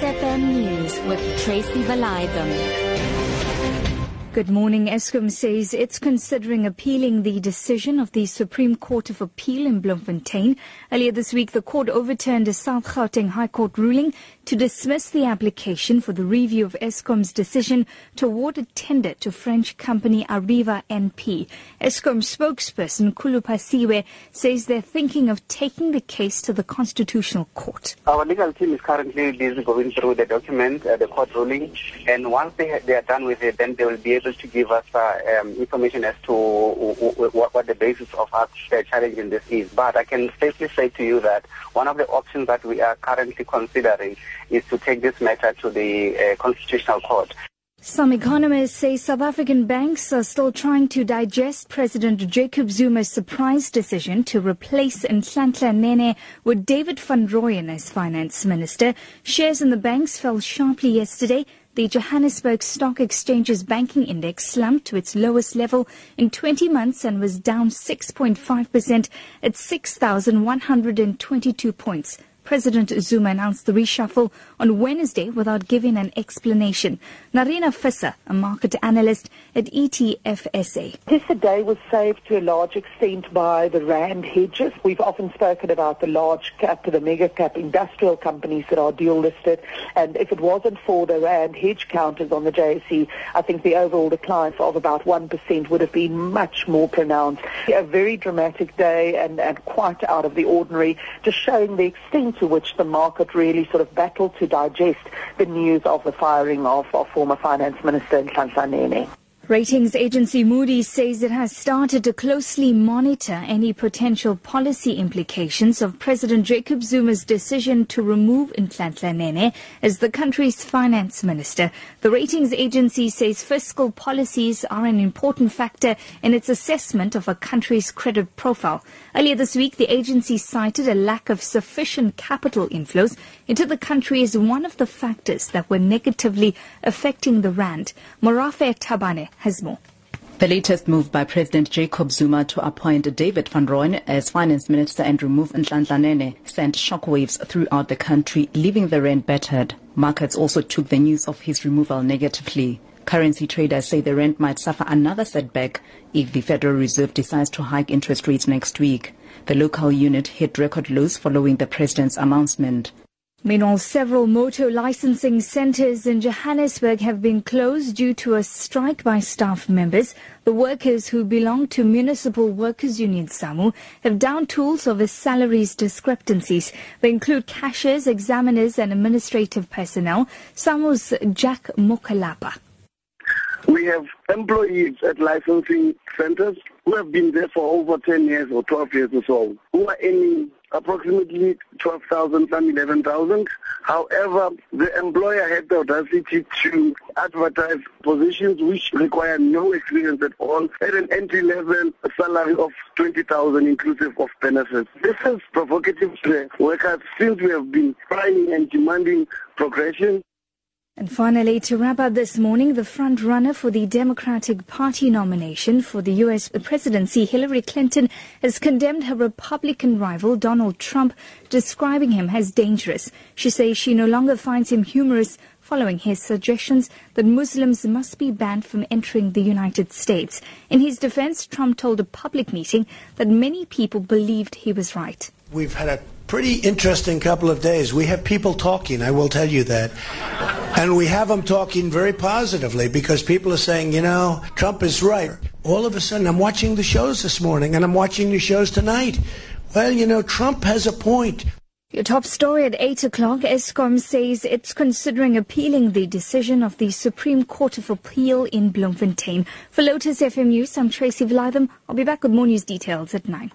SFM News with Tracy Valaydham. Good morning. Eskom says it's considering appealing the decision of the Supreme Court of Appeal in Bloemfontein. Earlier this week, the court overturned a South Gauteng High Court ruling to dismiss the application for the review of Eskom's decision to award a tender to French company Areva NP. Eskom spokesperson Khulu Phasiwe says they're thinking of taking the case to the Constitutional Court. Our legal team is currently busy going through the document, uh, the court ruling, and once they, they are done with it, then they will be able to give us uh, um, information as to what, what, the basis of our challenge in this is. But I can safely say to you that one of the options that we are currently considering is to take this matter to the uh, Constitutional Court. Some economists say South African banks are still trying to digest President Jacob Zuma's surprise decision to replace Nhlanhla Nene with David van Rooyen as finance minister. Shares in the banks fell sharply yesterday the Johannesburg Stock Exchange's banking index slumped to its lowest level in 20 months and was down 6.5% at 6,122 points. President Zuma announced the reshuffle on Wednesday without giving an explanation. Nerina Visser, a market analyst at ETFSA. This day was saved to a large extent by the RAND hedges. We've often spoken about the large cap, to the mega cap industrial companies that are dual listed. And if it wasn't for the RAND hedge counters on the JSE, I think the overall decline of about 1% would have been much more pronounced. A very dramatic day and, and quite out of the ordinary, just showing the extent to which the market really sort of battled to digest the news of the firing of, of former Finance Minister Nhlanhla Nene. Ratings agency Moody's says it has started to closely monitor any potential policy implications of President Jacob Zuma's decision to remove Nhlanhla Nene as the country's finance minister. The ratings agency says fiscal policies are an important factor in its assessment of a country's credit profile. Earlier this week, the agency cited a lack of sufficient capital inflows into the country as one of the factors that were negatively affecting the rand. Morafe Tabane has more. The latest move by President Jacob Zuma to appoint David van Rooyen as finance minister and remove Nhlanhla Nene sent shockwaves throughout the country, leaving the rand battered. Markets also took the news of his removal negatively. Currency traders say the rand might suffer another setback if the Federal Reserve decides to hike interest rates next week. The local unit hit record lows following the president's announcement. Meanwhile, several motor licensing centres in Johannesburg have been closed due to a strike by staff members. The workers who belong to Municipal Workers Union SAMWU have down tools over salaries discrepancies. They include cashiers, examiners and administrative personnel. SAMWU's Jack Mokalapa. We have employees at licensing centres who have been there for over 10 years or 12 years or so, who are earning approximately 12,000, some 11,000. However, the employer had the audacity to advertise positions which require no experience at all at an entry-level salary of 20,000 inclusive of benefits. This is provocative to workers since we have been trying and demanding progression. And finally, to wrap up this morning, the front runner for the Democratic Party nomination for the U.S. presidency, Hillary Clinton, has condemned her Republican rival, Donald Trump, describing him as dangerous. She says she no longer finds him humorous following his suggestions that Muslims must be banned from entering the United States. In his defense, Trump told a public meeting that many people believed he was right. We've had a pretty interesting couple of days. We have people talking, I will tell you that. And we have them talking very positively because people are saying, you know, Trump is right. All of a sudden, I'm watching the shows this morning and I'm watching the shows tonight. Well, you know, Trump has a point. Your top story at 8 o'clock, Eskom says it's considering appealing the decision of the Supreme Court of Appeal in Bloemfontein. For Lotus FM News, I'm Tracy Valaydham. I'll be back with more news details at 9.